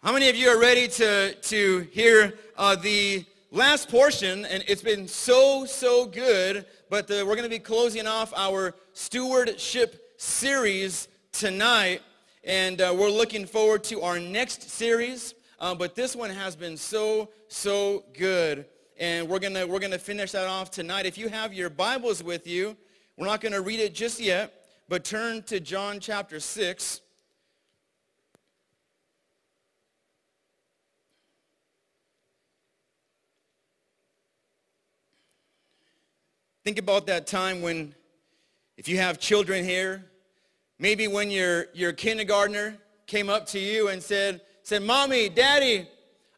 How many of you are ready to, to hear uh, the last portion? And it's been so, so good. But the, we're going to be closing off our stewardship series tonight. And uh, we're looking forward to our next series. Uh, but this one has been so, so good. And we're going to we're gonna finish that off tonight. If you have your Bibles with you, we're not going to read it just yet. But turn to John chapter 6. Think about that time when, if you have children here, maybe when your, your kindergartner came up to you and said, said Mommy, Daddy,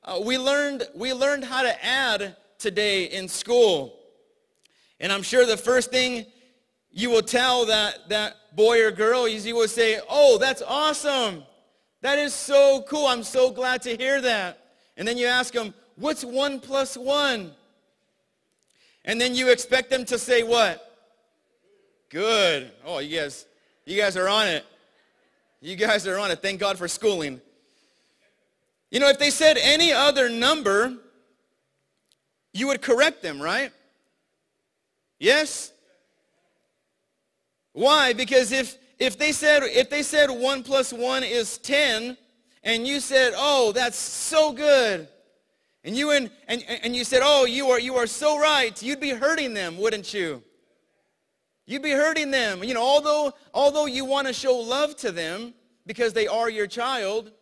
uh, we, learned, we learned how to add today in school. And I'm sure the first thing you will tell that, that boy or girl is you will say, oh, that's awesome. That is so cool. I'm so glad to hear that. And then you ask them, what's one plus one? And then you expect them to say what? Good. Oh, you guys, you guys are on it. You guys are on it. Thank God for schooling. You know, if they said any other number, you would correct them, right? Yes? Why? Because if if they said if they said 1 plus 1 is 10 and you said, "Oh, that's so good." And you and, and, and you said, oh, you are, you are so right. You'd be hurting them, wouldn't you? You'd be hurting them. You know, although, although you want to show love to them because they are your child,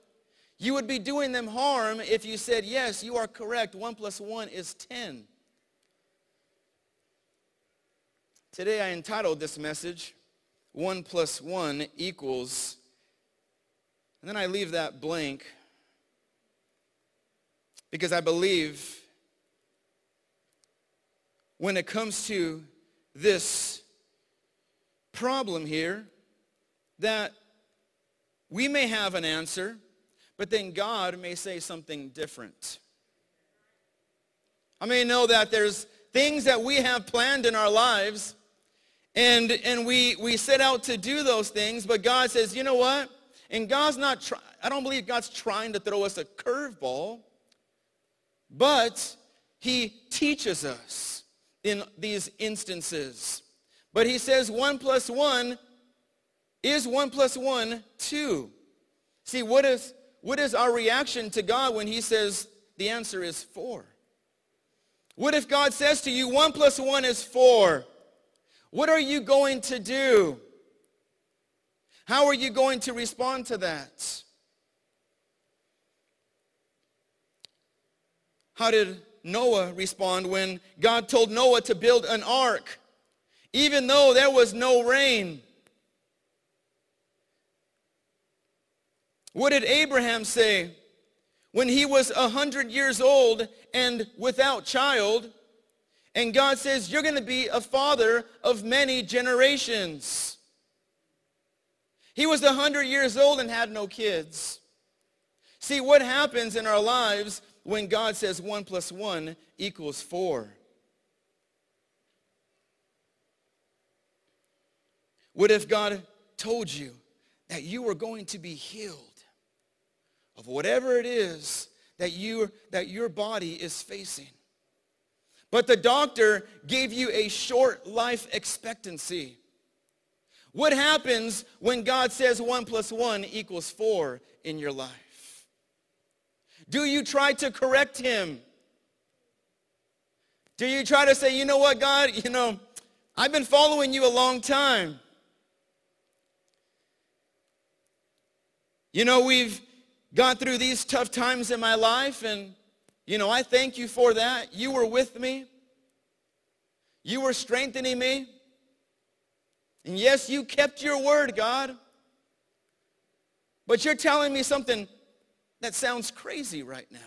you would be doing them harm if you said, yes, you are correct. One plus one is 10. Today I entitled this message, one plus one equals, and then I leave that blank because I believe when it comes to this problem here, that we may have an answer, but then God may say something different. I may know that there's things that we have planned in our lives, and, and we, we set out to do those things, but God says, you know what? And God's not, try- I don't believe God's trying to throw us a curveball. But he teaches us in these instances. But he says 1 plus 1 is 1 plus 1, 2. See, what is, what is our reaction to God when he says the answer is 4? What if God says to you 1 plus 1 is 4? What are you going to do? How are you going to respond to that? How did Noah respond when God told Noah to build an ark, even though there was no rain? What did Abraham say when he was a hundred years old and without child? And God says, you're going to be a father of many generations. He was a hundred years old and had no kids. See, what happens in our lives when God says 1 plus 1 equals 4? What if God told you that you were going to be healed of whatever it is that, you, that your body is facing? But the doctor gave you a short life expectancy. What happens when God says 1 plus 1 equals 4 in your life? Do you try to correct him? Do you try to say, you know what, God, you know, I've been following you a long time. You know, we've gone through these tough times in my life, and, you know, I thank you for that. You were with me. You were strengthening me. And yes, you kept your word, God. But you're telling me something that sounds crazy right now.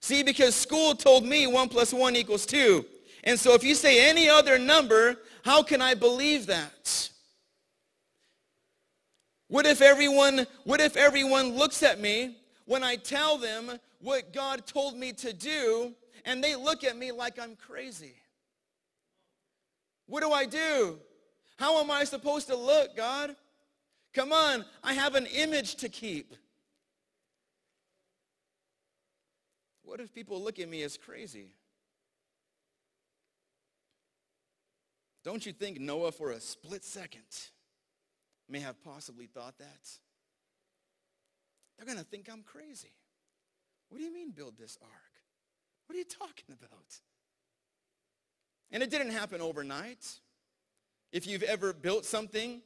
See, because school told me 1 plus 1 equals 2. And so if you say any other number, how can I believe that? What if everyone, what if everyone looks at me when I tell them what God told me to do and they look at me like I'm crazy? What do I do? How am I supposed to look, God? Come on, I have an image to keep. What if people look at me as crazy? Don't you think Noah for a split second may have possibly thought that? They're going to think I'm crazy. What do you mean build this ark? What are you talking about? And it didn't happen overnight. If you've ever built something,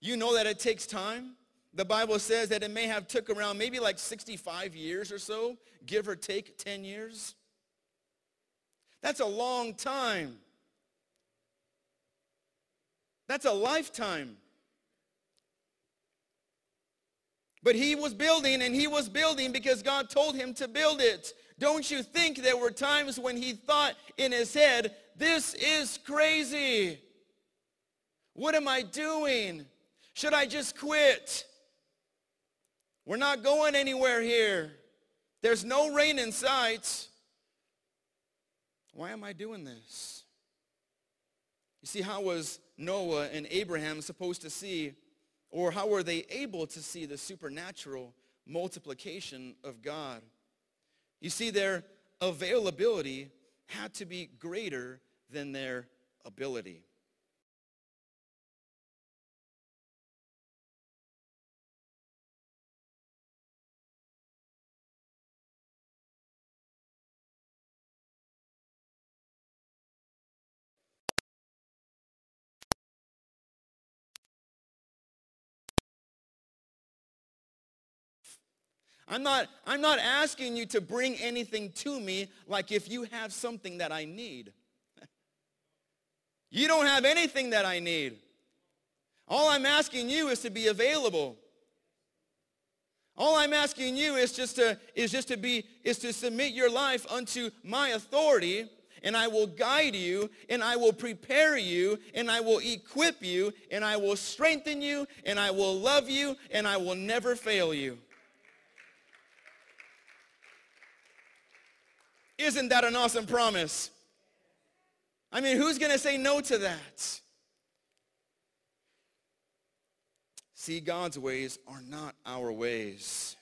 you know that it takes time. The Bible says that it may have took around maybe like 65 years or so, give or take 10 years. That's a long time. That's a lifetime. But he was building and he was building because God told him to build it. Don't you think there were times when he thought in his head, this is crazy. What am I doing? Should I just quit? We're not going anywhere here. There's no rain in sight. Why am I doing this? You see, how was Noah and Abraham supposed to see, or how were they able to see the supernatural multiplication of God? You see, their availability had to be greater than their ability. I'm not, I'm not asking you to bring anything to me like if you have something that I need. you don't have anything that I need. All I'm asking you is to be available. All I'm asking you is just to, is just to be, is to submit your life unto my authority and I will guide you and I will prepare you and I will equip you and I will strengthen you and I will love you and I will never fail you. Isn't that an awesome promise? I mean, who's going to say no to that? See, God's ways are not our ways.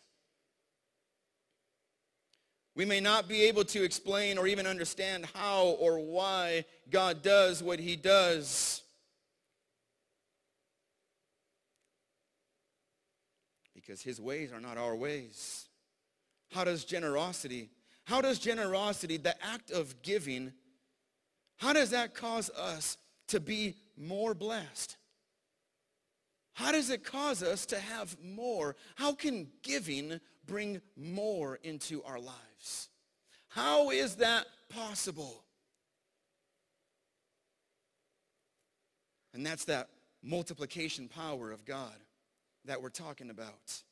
We may not be able to explain or even understand how or why God does what he does. Because his ways are not our ways. How does generosity how does generosity, the act of giving, how does that cause us to be more blessed? How does it cause us to have more? How can giving bring more into our lives? How is that possible? And that's that multiplication power of God that we're talking about.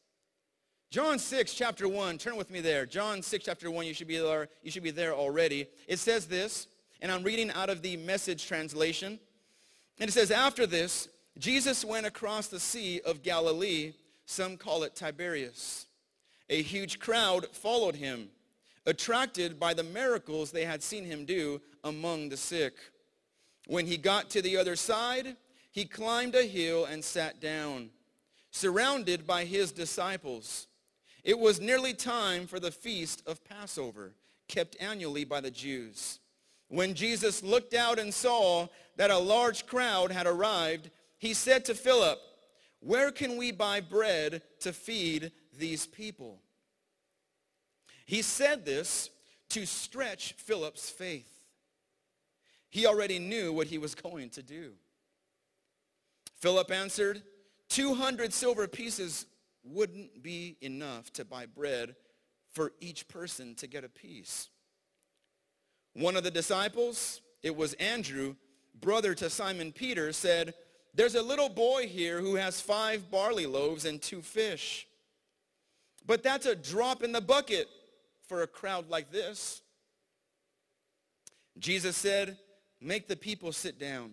John 6, chapter 1. Turn with me there. John 6, chapter 1. You should be there, you should be there already. It says this, and I'm reading out of the message translation. And it says, After this, Jesus went across the Sea of Galilee. Some call it Tiberias. A huge crowd followed him, attracted by the miracles they had seen him do among the sick. When he got to the other side, he climbed a hill and sat down, surrounded by his disciples. It was nearly time for the feast of Passover, kept annually by the Jews. When Jesus looked out and saw that a large crowd had arrived, he said to Philip, where can we buy bread to feed these people? He said this to stretch Philip's faith. He already knew what he was going to do. Philip answered, 200 silver pieces wouldn't be enough to buy bread for each person to get a piece. One of the disciples, it was Andrew, brother to Simon Peter, said, there's a little boy here who has five barley loaves and two fish. But that's a drop in the bucket for a crowd like this. Jesus said, make the people sit down.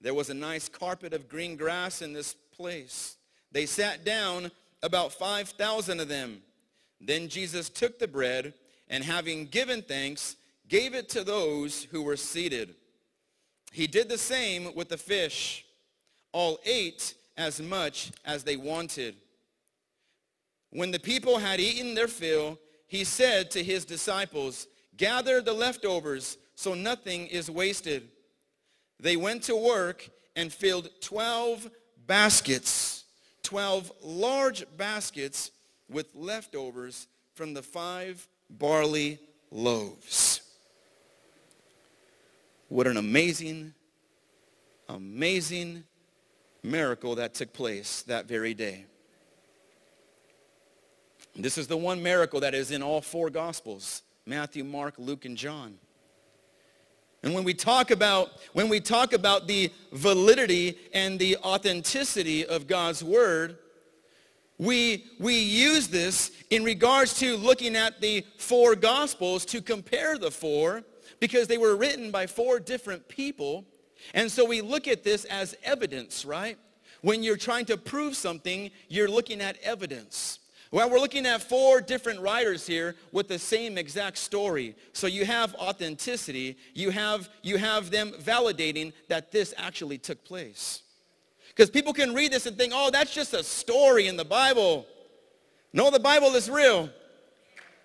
There was a nice carpet of green grass in this place. They sat down, about 5,000 of them. Then Jesus took the bread and having given thanks, gave it to those who were seated. He did the same with the fish. All ate as much as they wanted. When the people had eaten their fill, he said to his disciples, gather the leftovers so nothing is wasted. They went to work and filled 12 baskets, 12 large baskets with leftovers from the five barley loaves. What an amazing, amazing miracle that took place that very day. This is the one miracle that is in all four Gospels, Matthew, Mark, Luke, and John. And when we talk about when we talk about the validity and the authenticity of God's word, we we use this in regards to looking at the four gospels to compare the four because they were written by four different people. And so we look at this as evidence, right? When you're trying to prove something, you're looking at evidence. Well, we're looking at four different writers here with the same exact story. So you have authenticity. You have, you have them validating that this actually took place. Because people can read this and think, oh, that's just a story in the Bible. No, the Bible is real.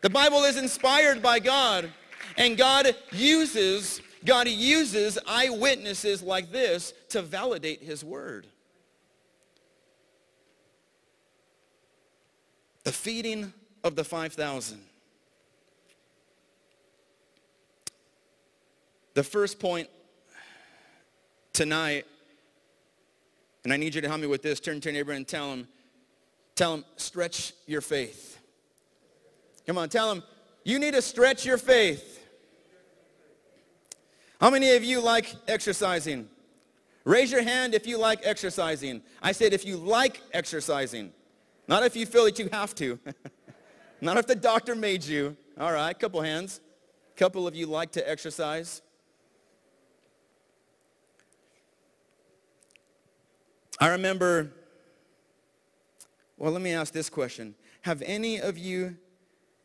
The Bible is inspired by God. And God uses, God uses eyewitnesses like this to validate his word. The feeding of the 5,000. The first point tonight, and I need you to help me with this. Turn to your neighbor and tell him, tell him, stretch your faith. Come on, tell him, you need to stretch your faith. How many of you like exercising? Raise your hand if you like exercising. I said if you like exercising. Not if you feel that you have to. Not if the doctor made you. All right, couple hands. Couple of you like to exercise. I remember, well, let me ask this question. Have any of you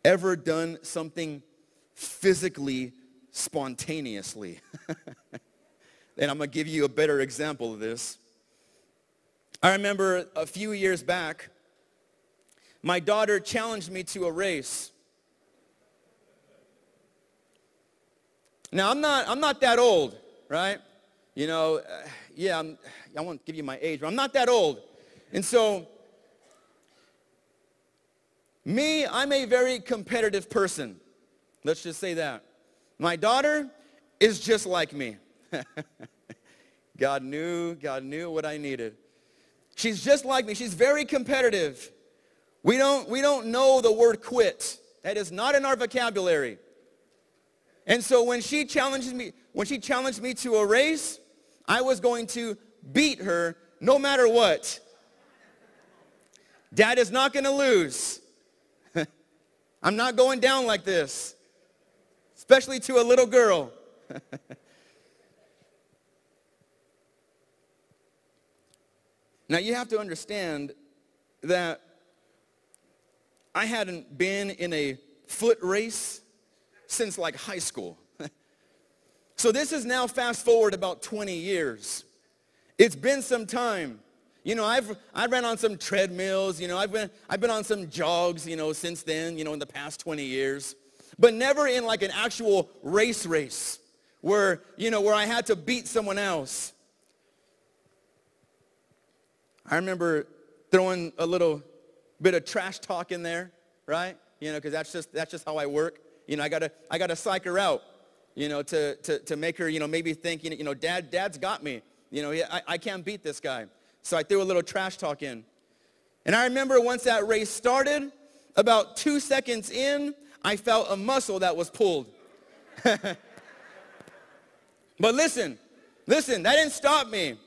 ever done something physically spontaneously? and I'm going to give you a better example of this. I remember a few years back, my daughter challenged me to a race. Now, I'm not, I'm not that old, right? You know, uh, yeah, I'm, I won't give you my age, but I'm not that old. And so, me, I'm a very competitive person. Let's just say that. My daughter is just like me. God knew, God knew what I needed. She's just like me. She's very competitive. We don't, we don't know the word quit. That is not in our vocabulary. And so when she challenges me, when she challenged me to a race, I was going to beat her no matter what. Dad is not going to lose. I'm not going down like this, especially to a little girl. now you have to understand that I hadn't been in a foot race since like high school. so this is now fast forward about 20 years. It's been some time. You know, I've, I ran on some treadmills, you know, I've been, I've been on some jogs, you know, since then, you know, in the past 20 years. But never in like an actual race race where, you know, where I had to beat someone else. I remember throwing a little bit of trash talk in there, right? You know, because that's just, that's just how I work. You know, I gotta, I gotta psych her out, you know, to, to, to make her, you know, maybe think, you know, dad, dad's got me. You know, I, I can't beat this guy. So I threw a little trash talk in. And I remember once that race started, about two seconds in, I felt a muscle that was pulled. but listen, listen, that didn't stop me.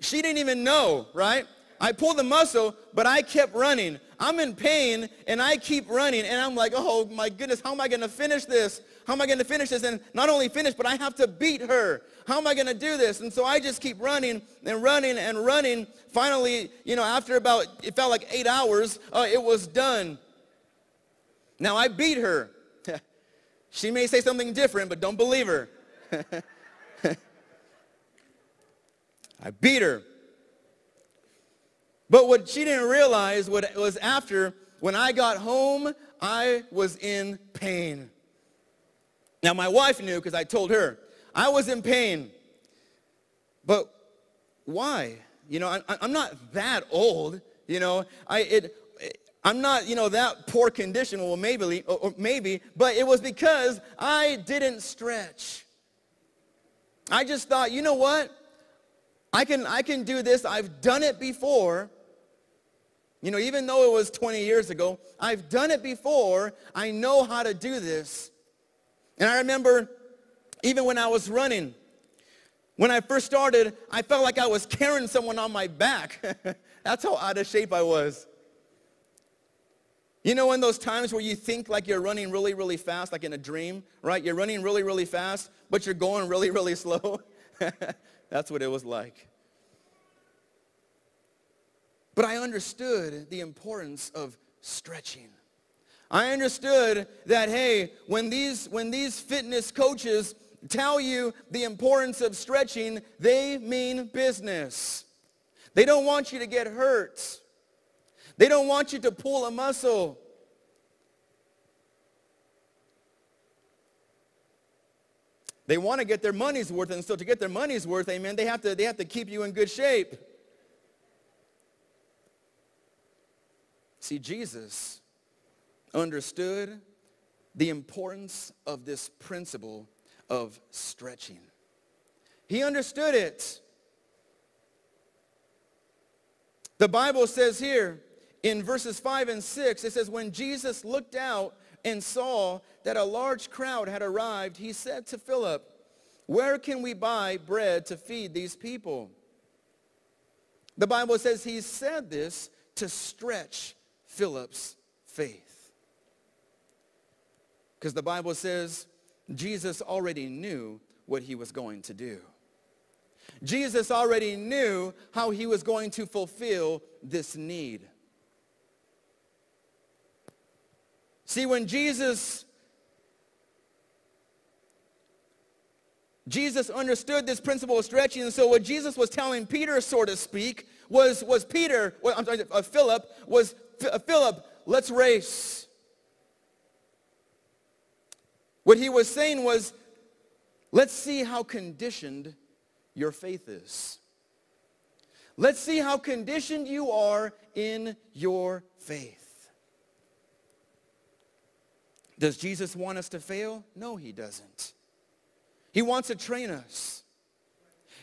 She didn't even know, right? I pulled the muscle, but I kept running. I'm in pain, and I keep running, and I'm like, oh my goodness, how am I going to finish this? How am I going to finish this? And not only finish, but I have to beat her. How am I going to do this? And so I just keep running and running and running. Finally, you know, after about, it felt like eight hours, uh, it was done. Now I beat her. she may say something different, but don't believe her. I beat her. But what she didn't realize what was after when I got home, I was in pain. Now, my wife knew because I told her I was in pain. But why? You know, I, am not that old. You know, I, it, I'm not, you know, that poor condition, well, maybe, or maybe, but it was because I didn't stretch. I just thought, you know what? I can, I can do this. I've done it before. You know, even though it was 20 years ago, I've done it before. I know how to do this. And I remember even when I was running, when I first started, I felt like I was carrying someone on my back. That's how out of shape I was. You know in those times where you think like you're running really, really fast, like in a dream, right? You're running really, really fast, but you're going really, really slow. That's what it was like. But I understood the importance of stretching. I understood that, hey, when these, when these fitness coaches tell you the importance of stretching, they mean business. They don't want you to get hurt. They don't want you to pull a muscle. They want to get their money's worth, and so to get their money's worth, amen, they have to, they have to keep you in good shape. See, Jesus understood the importance of this principle of stretching. He understood it. The Bible says here, in verses 5 and 6, it says, When Jesus looked out and saw that a large crowd had arrived, he said to Philip, Where can we buy bread to feed these people? The Bible says he said this to stretch Philip's faith. Because the Bible says Jesus already knew what he was going to do. Jesus already knew how he was going to fulfill this need. See, when Jesus Jesus understood this principle of stretching, and so what Jesus was telling Peter, so to speak, was, was Peter, well, I'm sorry, uh, Philip, was, uh, Philip, let's race. What he was saying was, let's see how conditioned your faith is. Let's see how conditioned you are in your faith. Does Jesus want us to fail? No, he doesn't. He wants to train us.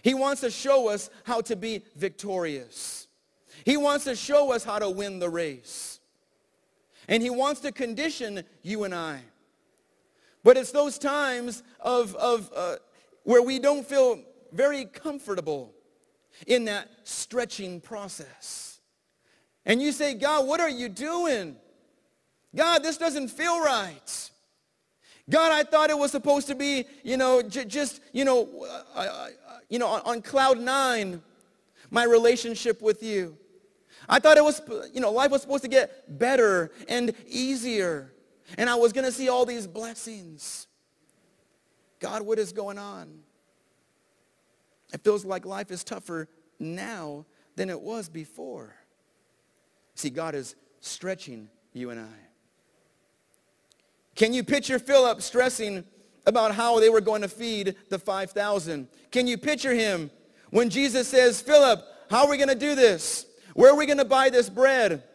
He wants to show us how to be victorious. He wants to show us how to win the race. And he wants to condition you and I. But it's those times of, of uh, where we don't feel very comfortable in that stretching process. And you say, God, what are you doing? God, this doesn't feel right. God, I thought it was supposed to be, you know, j- just, you know, uh, uh, you know, on, on cloud nine, my relationship with you. I thought it was, you know, life was supposed to get better and easier. And I was going to see all these blessings. God, what is going on? It feels like life is tougher now than it was before. See, God is stretching you and I. Can you picture Philip stressing about how they were going to feed the 5,000? Can you picture him when Jesus says, Philip, how are we going to do this? Where are we going to buy this bread?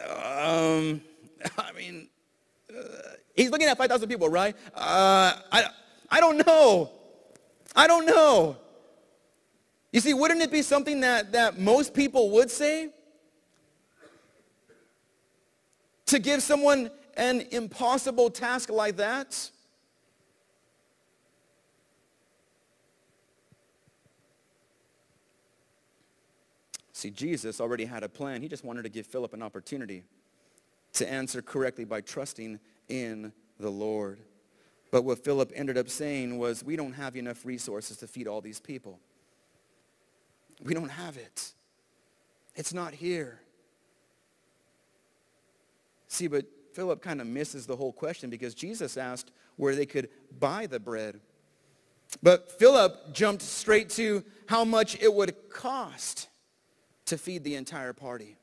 Um, I mean, uh, he's looking at 5,000 people, right? Uh, I, I don't know. I don't know. You see, wouldn't it be something that, that most people would say? To give someone an impossible task like that? See, Jesus already had a plan. He just wanted to give Philip an opportunity to answer correctly by trusting in the Lord. But what Philip ended up saying was, we don't have enough resources to feed all these people. We don't have it. It's not here. See, but Philip kind of misses the whole question because Jesus asked where they could buy the bread. But Philip jumped straight to how much it would cost to feed the entire party.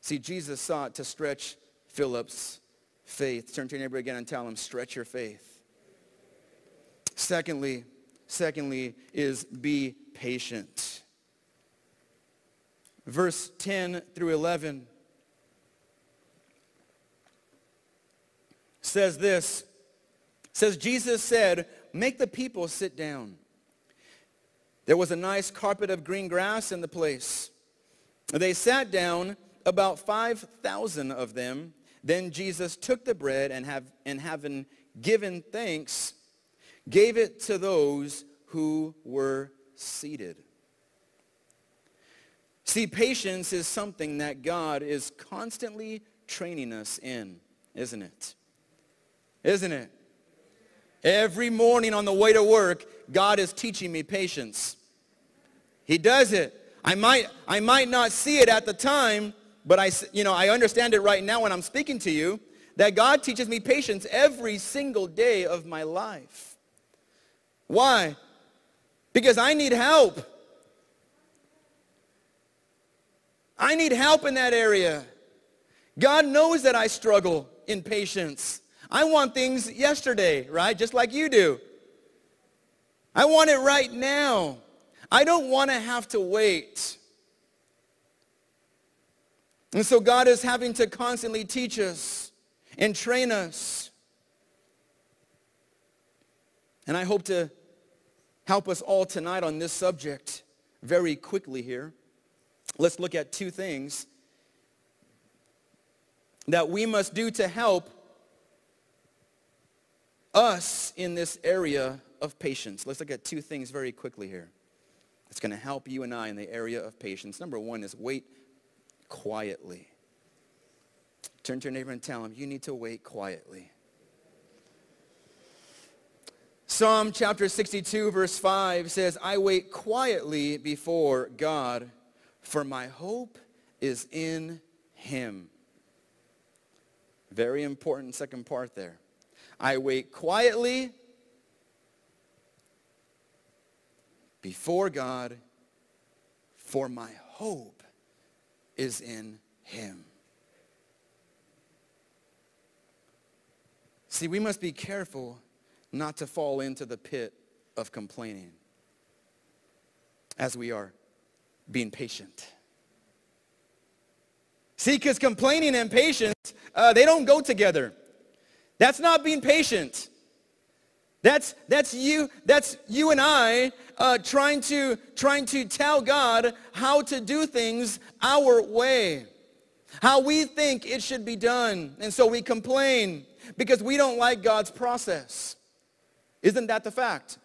See, Jesus sought to stretch Philip's faith. Turn to your neighbor again and tell him, stretch your faith. Secondly, secondly is be patient. Verse 10 through 11 says this, says Jesus said, make the people sit down. There was a nice carpet of green grass in the place. They sat down, about 5,000 of them. Then Jesus took the bread and, have, and having given thanks, gave it to those who were seated. See, patience is something that God is constantly training us in, isn't it? Isn't it? Every morning on the way to work, God is teaching me patience. He does it. I might, I might not see it at the time, but I, you know, I understand it right now when I'm speaking to you, that God teaches me patience every single day of my life. Why? Because I need help. I need help in that area. God knows that I struggle in patience. I want things yesterday, right? Just like you do. I want it right now. I don't want to have to wait. And so God is having to constantly teach us and train us. And I hope to help us all tonight on this subject very quickly here. Let's look at two things that we must do to help us in this area of patience. Let's look at two things very quickly here. It's going to help you and I in the area of patience. Number one is wait quietly. Turn to your neighbor and tell him, you need to wait quietly. Psalm chapter 62 verse 5 says, I wait quietly before God, for my hope is in him. Very important second part there. I wait quietly before God, for my hope is in him. See, we must be careful not to fall into the pit of complaining as we are being patient. See, because complaining and patience, uh, they don't go together. That's not being patient. That's, that's, you, that's you and I uh, trying, to, trying to tell God how to do things our way, how we think it should be done. And so we complain because we don't like God's process. Isn't that the fact?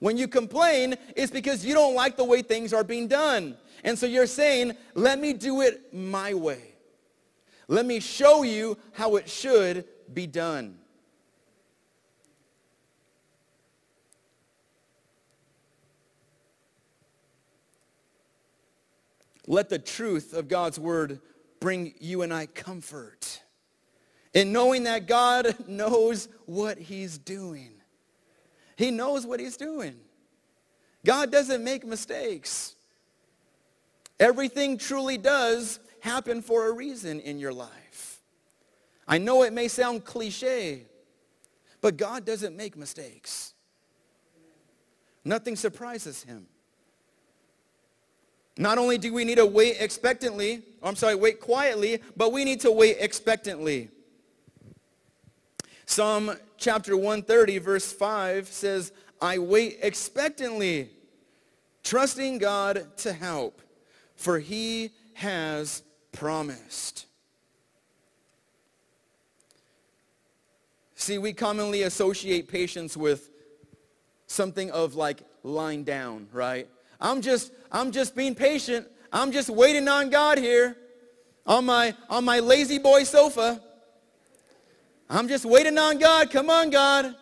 When you complain, it's because you don't like the way things are being done. And so you're saying, let me do it my way. Let me show you how it should be done. Let the truth of God's word bring you and I comfort in knowing that God knows what he's doing. He knows what he's doing. God doesn't make mistakes. Everything truly does happen for a reason in your life. I know it may sound cliche, but God doesn't make mistakes. Nothing surprises him. Not only do we need to wait expectantly, or I'm sorry, wait quietly, but we need to wait expectantly. Psalm chapter 130 verse 5 says, I wait expectantly, trusting God to help, for he has promised. See, we commonly associate patience with something of like lying down, right? I'm just, I'm just being patient. I'm just waiting on God here on my, on my La-Z-Boy sofa. I'm just waiting on God. Come on, God.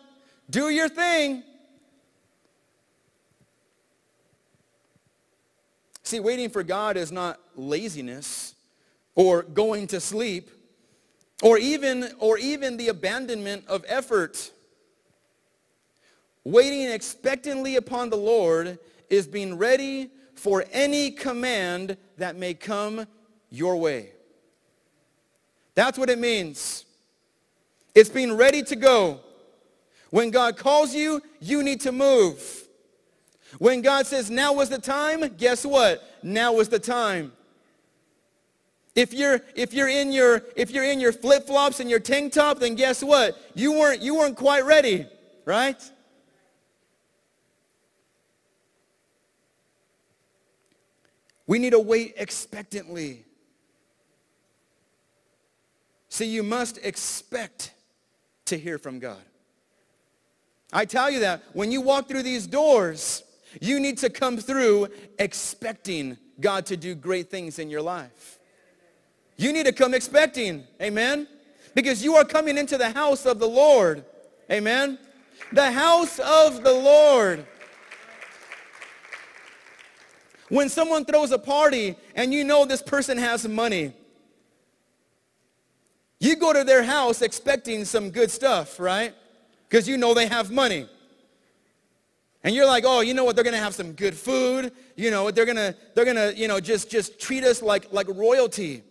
Do your thing. See, waiting for God is not laziness or going to sleep or even, or even the abandonment of effort. Waiting expectantly upon the Lord is being ready for any command that may come your way. That's what it means. It's being ready to go. When God calls you, you need to move. When God says now was the time, guess what? Now was the time. If you're if you're in your if you're in your flip-flops and your tank top, then guess what? You weren't you weren't quite ready, right? We need to wait expectantly. See, you must expect to hear from God. I tell you that when you walk through these doors, you need to come through expecting God to do great things in your life. You need to come expecting. Amen? Because you are coming into the house of the Lord. Amen? The house of the Lord. When someone throws a party and you know this person has money, you go to their house expecting some good stuff, right? Because you know they have money. And you're like, oh, you know what? They're to have some good food. You know, they're to, they're to, you know, just, just treat us like, like royalty.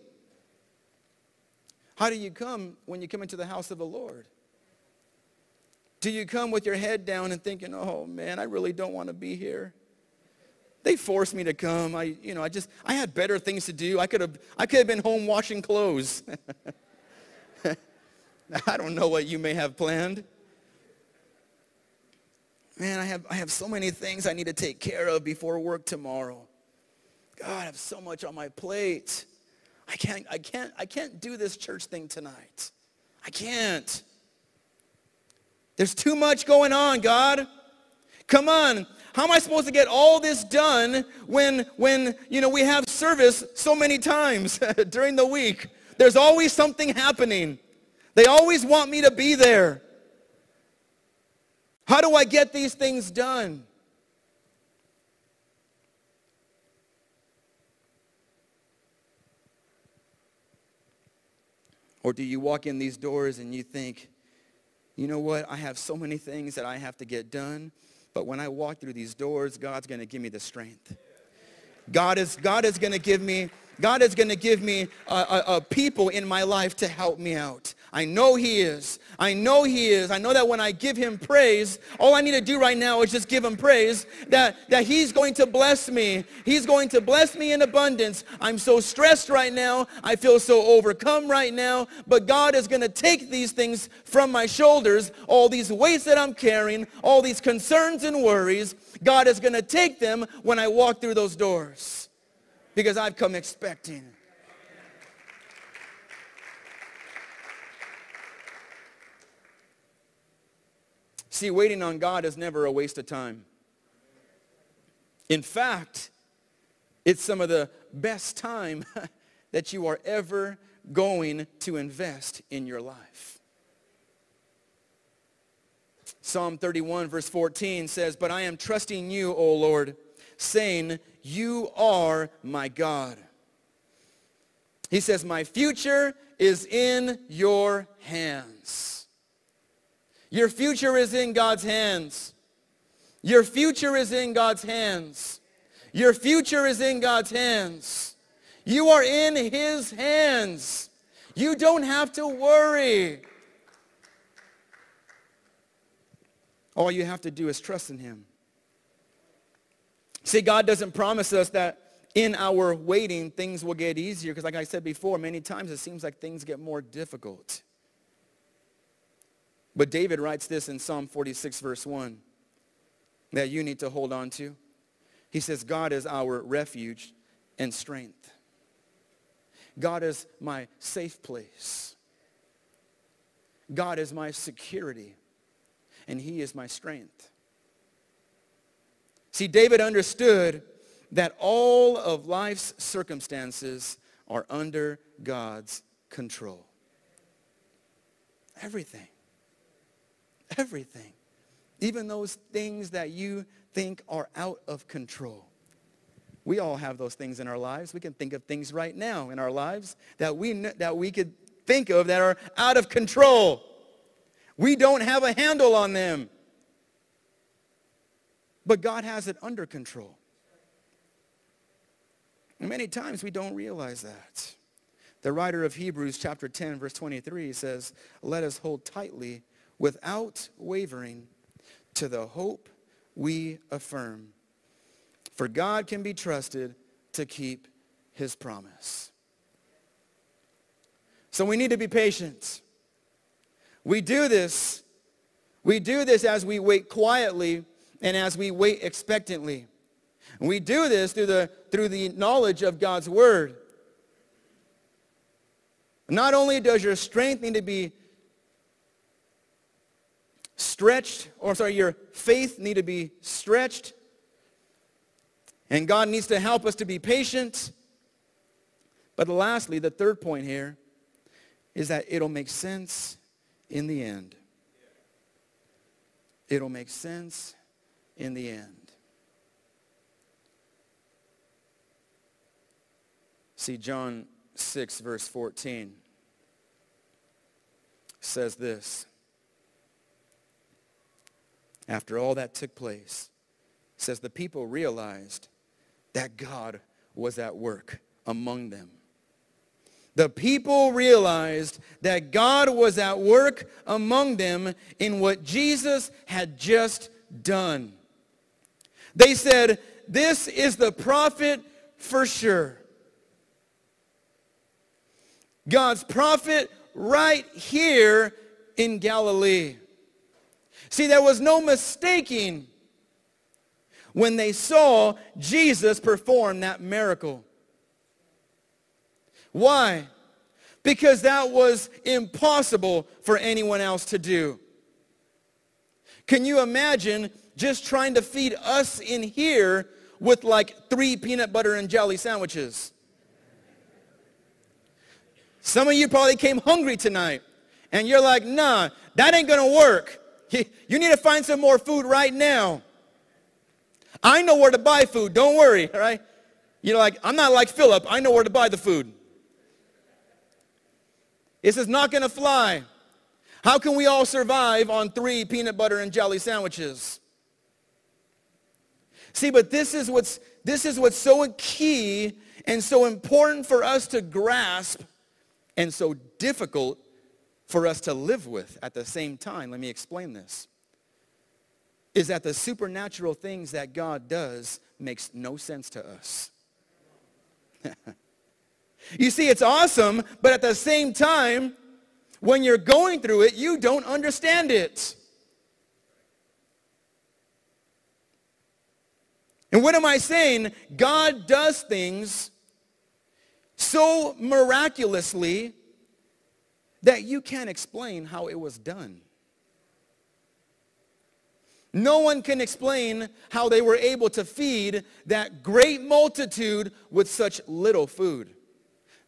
How do you come when you come into the house of the Lord? Do you come with your head down and thinking, oh man, I really don't want to be here? They forced me to come. I, you know, I just, I had better things to do. I could have, I could have been home washing clothes. I don't know what you may have planned. Man, I have, I have so many things I need to take care of before work tomorrow. God, I have so much on my plate. I can't, I can't, I can't do this church thing tonight. I can't. There's too much going on, God. Come on. How am I supposed to get all this done when, when you know, we have service so many times during the week? There's always something happening. They always want me to be there. How do I get these things done? Or do you walk in these doors and you think, you know what, I have so many things that I have to get done, but when I walk through these doors, God's going to give me the strength. God is, God is going to give me God is going to give me a, a, a, people in my life to help me out. I know he is. I know he is. I know that when I give him praise, all I need to do right now is just give him praise that, that he's going to bless me. He's going to bless me in abundance. I'm so stressed right now. I feel so overcome right now. But God is going to take these things from my shoulders, all these weights that I'm carrying, all these concerns and worries. God is going to take them when I walk through those doors because I've come expecting. See, waiting on God is never a waste of time. In fact, it's some of the best time that you are ever going to invest in your life. Psalm 31 verse 14 says, But I am trusting you, O Lord, saying, you are my God. He says, my future is in your hands. Your future is in God's hands. Your future is in God's hands. Your future is in God's hands. You are in his hands. You don't have to worry. All you have to do is trust in him. See, God doesn't promise us that in our waiting, things will get easier because like I said before, many times it seems like things get more difficult. But David writes this in Psalm 46, verse 1, that you need to hold on to. He says, God is our refuge and strength. God is my safe place. God is my security, and he is my strength. See, David understood that all of life's circumstances are under God's control. Everything. Everything. Even those things that you think are out of control. We all have those things in our lives. We can think of things right now in our lives that we, that we could think of that are out of control. We don't have a handle on them. But God has it under control. Many times we don't realize that. The writer of Hebrews chapter 10 verse 23 says, let us hold tightly without wavering to the hope we affirm. For God can be trusted to keep his promise. So we need to be patient. We do this. We do this as we wait quietly and as we wait expectantly. We do this through the, through the knowledge of God's word. Not only does your strength need to be stretched, or sorry, your faith need to be stretched, and God needs to help us to be patient. But lastly, the third point here is that it'll make sense in the end. It'll make sense in the end. See, John 6, verse 14 says this. After all that took place, says the people realized that God was at work among them. The people realized that God was at work among them in what Jesus had just done. They said, this is the prophet for sure. God's prophet right here in Galilee. See, there was no mistaking when they saw Jesus perform that miracle. Why? Because that was impossible for anyone else to do. Can you imagine just trying to feed us in here with like three peanut butter and jelly sandwiches? Some of you probably came hungry tonight and you're like, nah, that ain't going to work. You need to find some more food right now. I know where to buy food. Don't worry, all right? You're like, I'm not like Philip. I know where to buy the food. This is not going to fly. How can we all survive on three peanut butter and jelly sandwiches? See, but this is what's, this is what's so key and so important for us to grasp and so difficult for us to live with at the same time. Let me explain this. Is that the supernatural things that God does makes no sense to us. you see, it's awesome, but at the same time, when you're going through it, you don't understand it. And what am I saying? God does things so miraculously that you can't explain how it was done. No one can explain how they were able to feed that great multitude with such little food.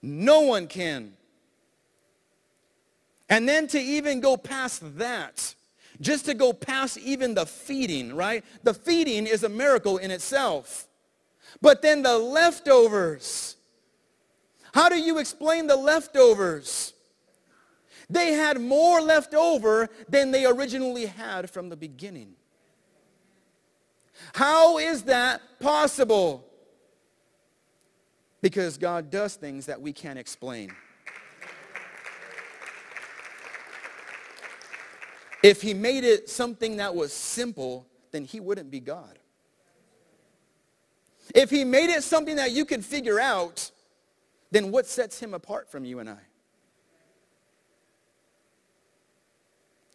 No one can. And then to even go past that, just to go past even the feeding, right? The feeding is a miracle in itself. But then the leftovers, how do you explain the leftovers? They had more left over than they originally had from the beginning. How is that possible? Because God does things that we can't explain. If he made it something that was simple, then he wouldn't be God. If he made it something that you could figure out, then what sets him apart from you and I?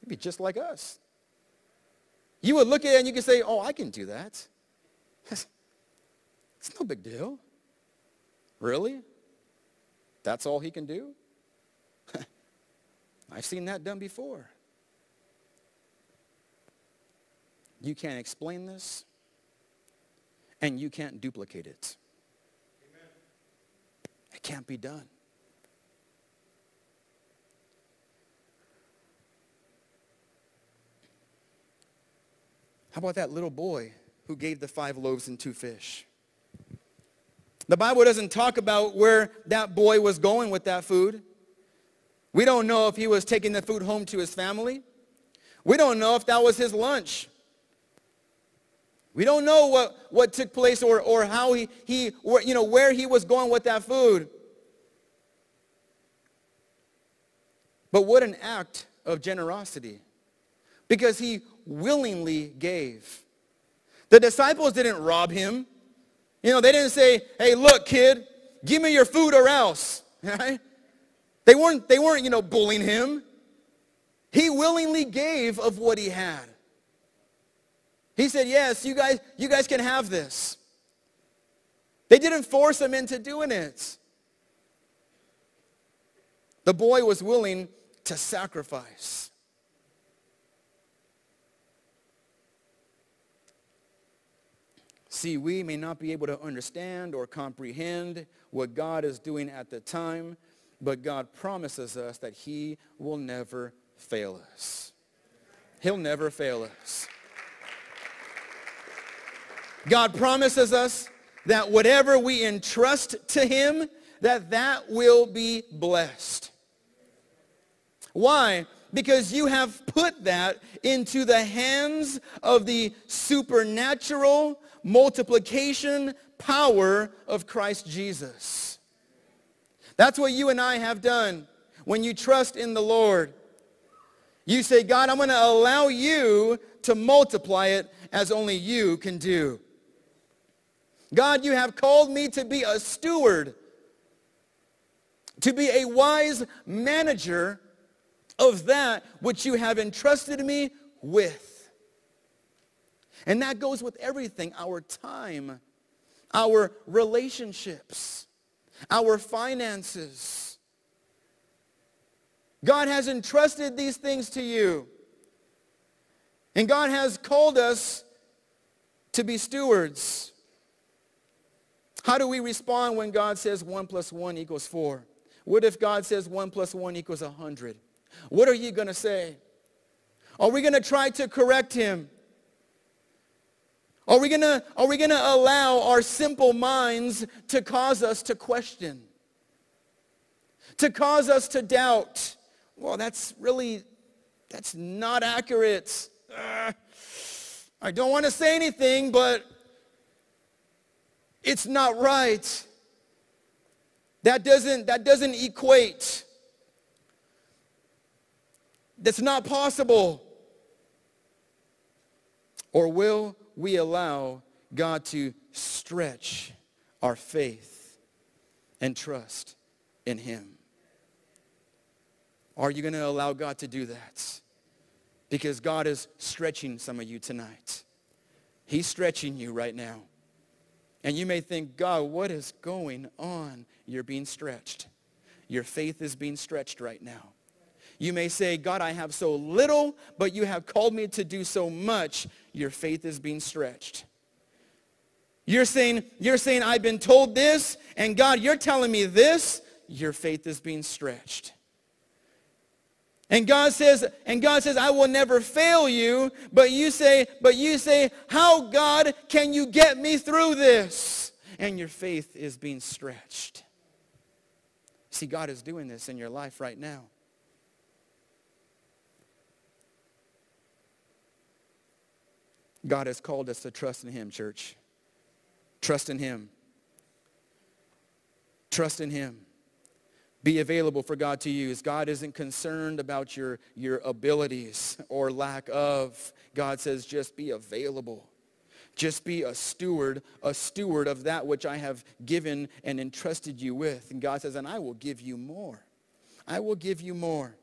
Be just like us. You would look at it and you could say, oh, I can do that. It's no big deal. Really? That's all he can do? I've seen that done before. You can't explain this, and you can't duplicate it. Amen. It can't be done. How about that little boy who gave the five loaves and two fish? The Bible doesn't talk about where that boy was going with that food. We don't know if he was taking the food home to his family. We don't know if that was his lunch. We don't know what, what took place or, or how he, he or, you know, where he was going with that food. But what an act of generosity because he willingly gave. The disciples didn't rob him. You know, they didn't say, hey, look, kid, give me your food or else. Right? They weren't, they weren't, you know, bullying him. He willingly gave of what he had. He said, yes, you guys, you guys can have this. They didn't force him into doing it. The boy was willing to sacrifice. See, we may not be able to understand or comprehend what God is doing at the time, but God promises us that he will never fail us. He'll never fail us. God promises us that whatever we entrust to him, that that will be blessed. Why? Because you have put that into the hands of the supernatural multiplication power of Christ Jesus. That's what you and I have done when you trust in the Lord. You say, God, I'm going to allow you to multiply it as only you can do. God, you have called me to be a steward, to be a wise manager of that which you have entrusted me with. And that goes with everything, our time, our relationships, our finances. God has entrusted these things to you. And God has called us to be stewards. How do we respond when God says 1 plus 1 equals 4? What if God says 1 plus 1 equals 100? What are you going to say? Are we going to try to correct him? Are we to are we to allow our simple minds to cause us to question? To cause us to doubt? Well, that's really that's not accurate. Uh, I don't want to say anything, but it's not right. That doesn't that doesn't equate. That's not possible. Or will we allow God to stretch our faith and trust in him? Are you going to allow God to do that? Because God is stretching some of you tonight. He's stretching you right now. And you may think, God, what is going on? You're being stretched. Your faith is being stretched right now. You may say, God, I have so little, but you have called me to do so much. Your faith is being stretched. You're saying, you're saying, I've been told this, and God, you're telling me this. Your faith is being stretched. And God says, and God says, I will never fail you. But you say, but you say, how God can you get me through this? And your faith is being stretched. See, God is doing this in your life right now. God has called us to trust in him, church. Trust in him. Trust in him. Be available for God to use. God isn't concerned about your, your abilities or lack of. God says just be available. Just be a steward, a steward of that which I have given and entrusted you with. And God says, and I will give you more. I will give you more.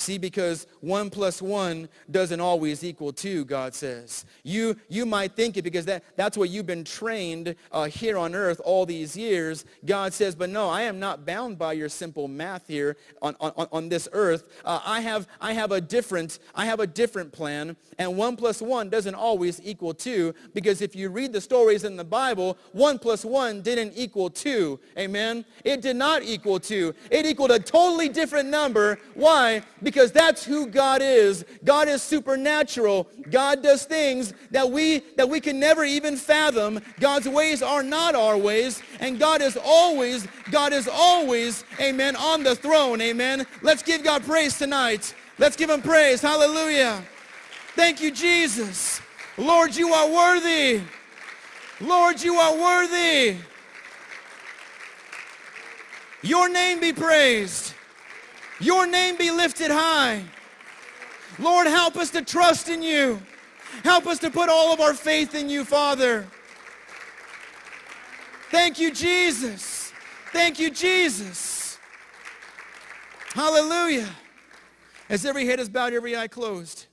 See, because one plus one doesn't always equal two, God says. You, you might think it because that, that's what you've been trained uh, here on earth all these years. God says, but no, I am not bound by your simple math here on, on, on this earth. Uh, I, have, I, have a different, I have a different plan, and one plus one doesn't always equal two because if you read the stories in the Bible, one plus one didn't equal two. Amen? It did not equal two. It equaled a totally different number. Why? Because because that's who God is. God is supernatural. God does things that we that we can never even fathom. God's ways are not our ways, and God is always God is always amen on the throne. Amen. Let's give God praise tonight. Let's give him praise. Hallelujah. Thank you Jesus. Lord, you are worthy. Lord, you are worthy. Your name be praised. Your name be lifted high. Lord, help us to trust in you. Help us to put all of our faith in you, Father. Thank you, Jesus. Thank you, Jesus. Hallelujah. As every head is bowed, every eye closed.